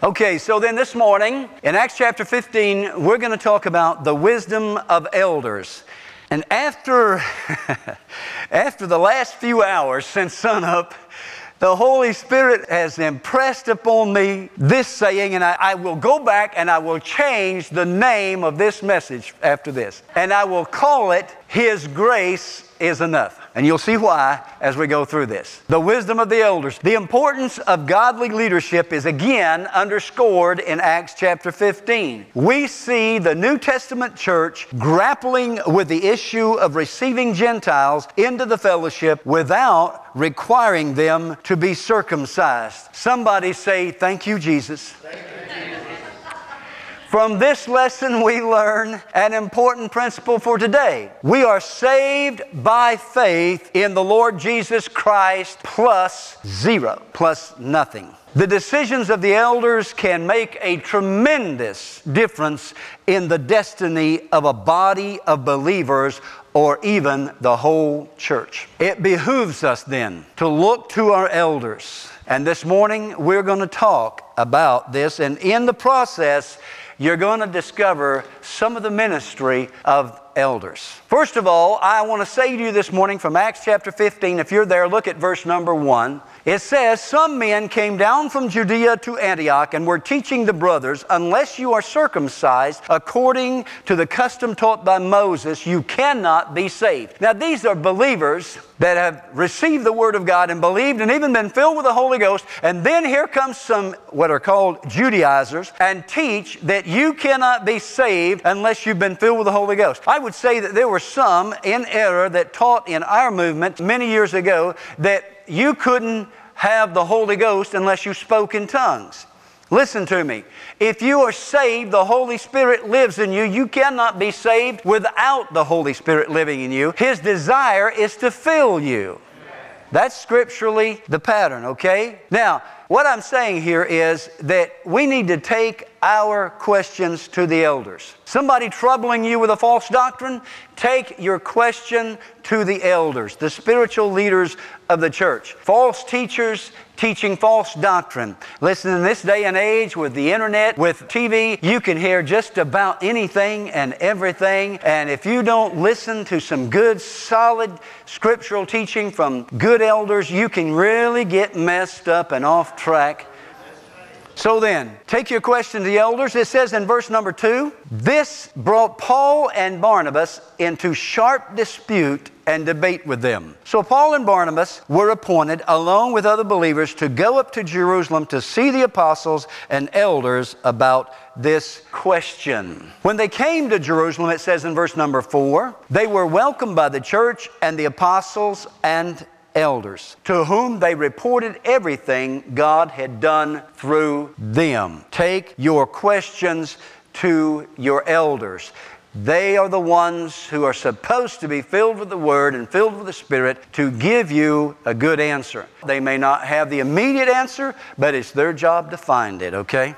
Okay, so then this morning in Acts chapter 15, we're going to talk about the wisdom of elders. And after, after the last few hours since sunup, the Holy Spirit has impressed upon me this saying, and I, I, will go back and I will change the name of this message after this. And I will call it His Grace is Enough. And you'll see why as we go through this. The wisdom of the elders. The importance of godly leadership is again underscored in Acts chapter 15. We see the New Testament church grappling with the issue of receiving Gentiles into the fellowship without requiring them to be circumcised. Somebody say, Thank you, Jesus. Thank you. From this lesson, we learn an important principle for today. We are saved by faith in the Lord Jesus Christ plus zero, plus nothing. The decisions of the elders can make a tremendous difference in the destiny of a body of believers or even the whole church. It behooves us then to look to our elders. And this morning, we're going to talk about this. And in the process, you're going to discover some of the ministry of elders. First of all, I want to say to you this morning from Acts chapter 15, if you're there, look at verse number 1. It says, Some men came down from Judea to Antioch and were teaching the brothers, unless you are circumcised according to the custom taught by Moses, you cannot be saved. Now, these are believers that have received the Word of God and believed and even been filled with the Holy Ghost. And then here comes some what are called Judaizers and teach that you cannot be saved unless you've been filled with the Holy Ghost. I would say that there were some in error that taught in our movement many years ago that you couldn't have the Holy Ghost unless you spoke in tongues. Listen to me. If you are saved, the Holy Spirit lives in you. You cannot be saved without the Holy Spirit living in you. His desire is to fill you. That's scripturally the pattern, okay? Now, what I'm saying here is that we need to take our questions to the elders. Somebody troubling you with a false doctrine, take your question to the elders, the spiritual leaders of the church. False teachers teaching false doctrine. Listen, in this day and age with the internet, with TV, you can hear just about anything and everything. And if you don't listen to some good, solid scriptural teaching from good elders, you can really get messed up and off track so then, take your question to the elders. It says in verse number two, this brought Paul and Barnabas into sharp dispute and debate with them. So Paul and Barnabas were appointed, along with other believers, to go up to Jerusalem to see the apostles and elders about this question. When they came to Jerusalem, it says in verse number four, they were welcomed by the church and the apostles and elders, to whom they reported everything God had done through them. Take your questions to your elders. They are the ones who are supposed to be filled with the Word and filled with the Spirit to give you a good answer. They may not have the immediate answer, but it's their job to find it, okay?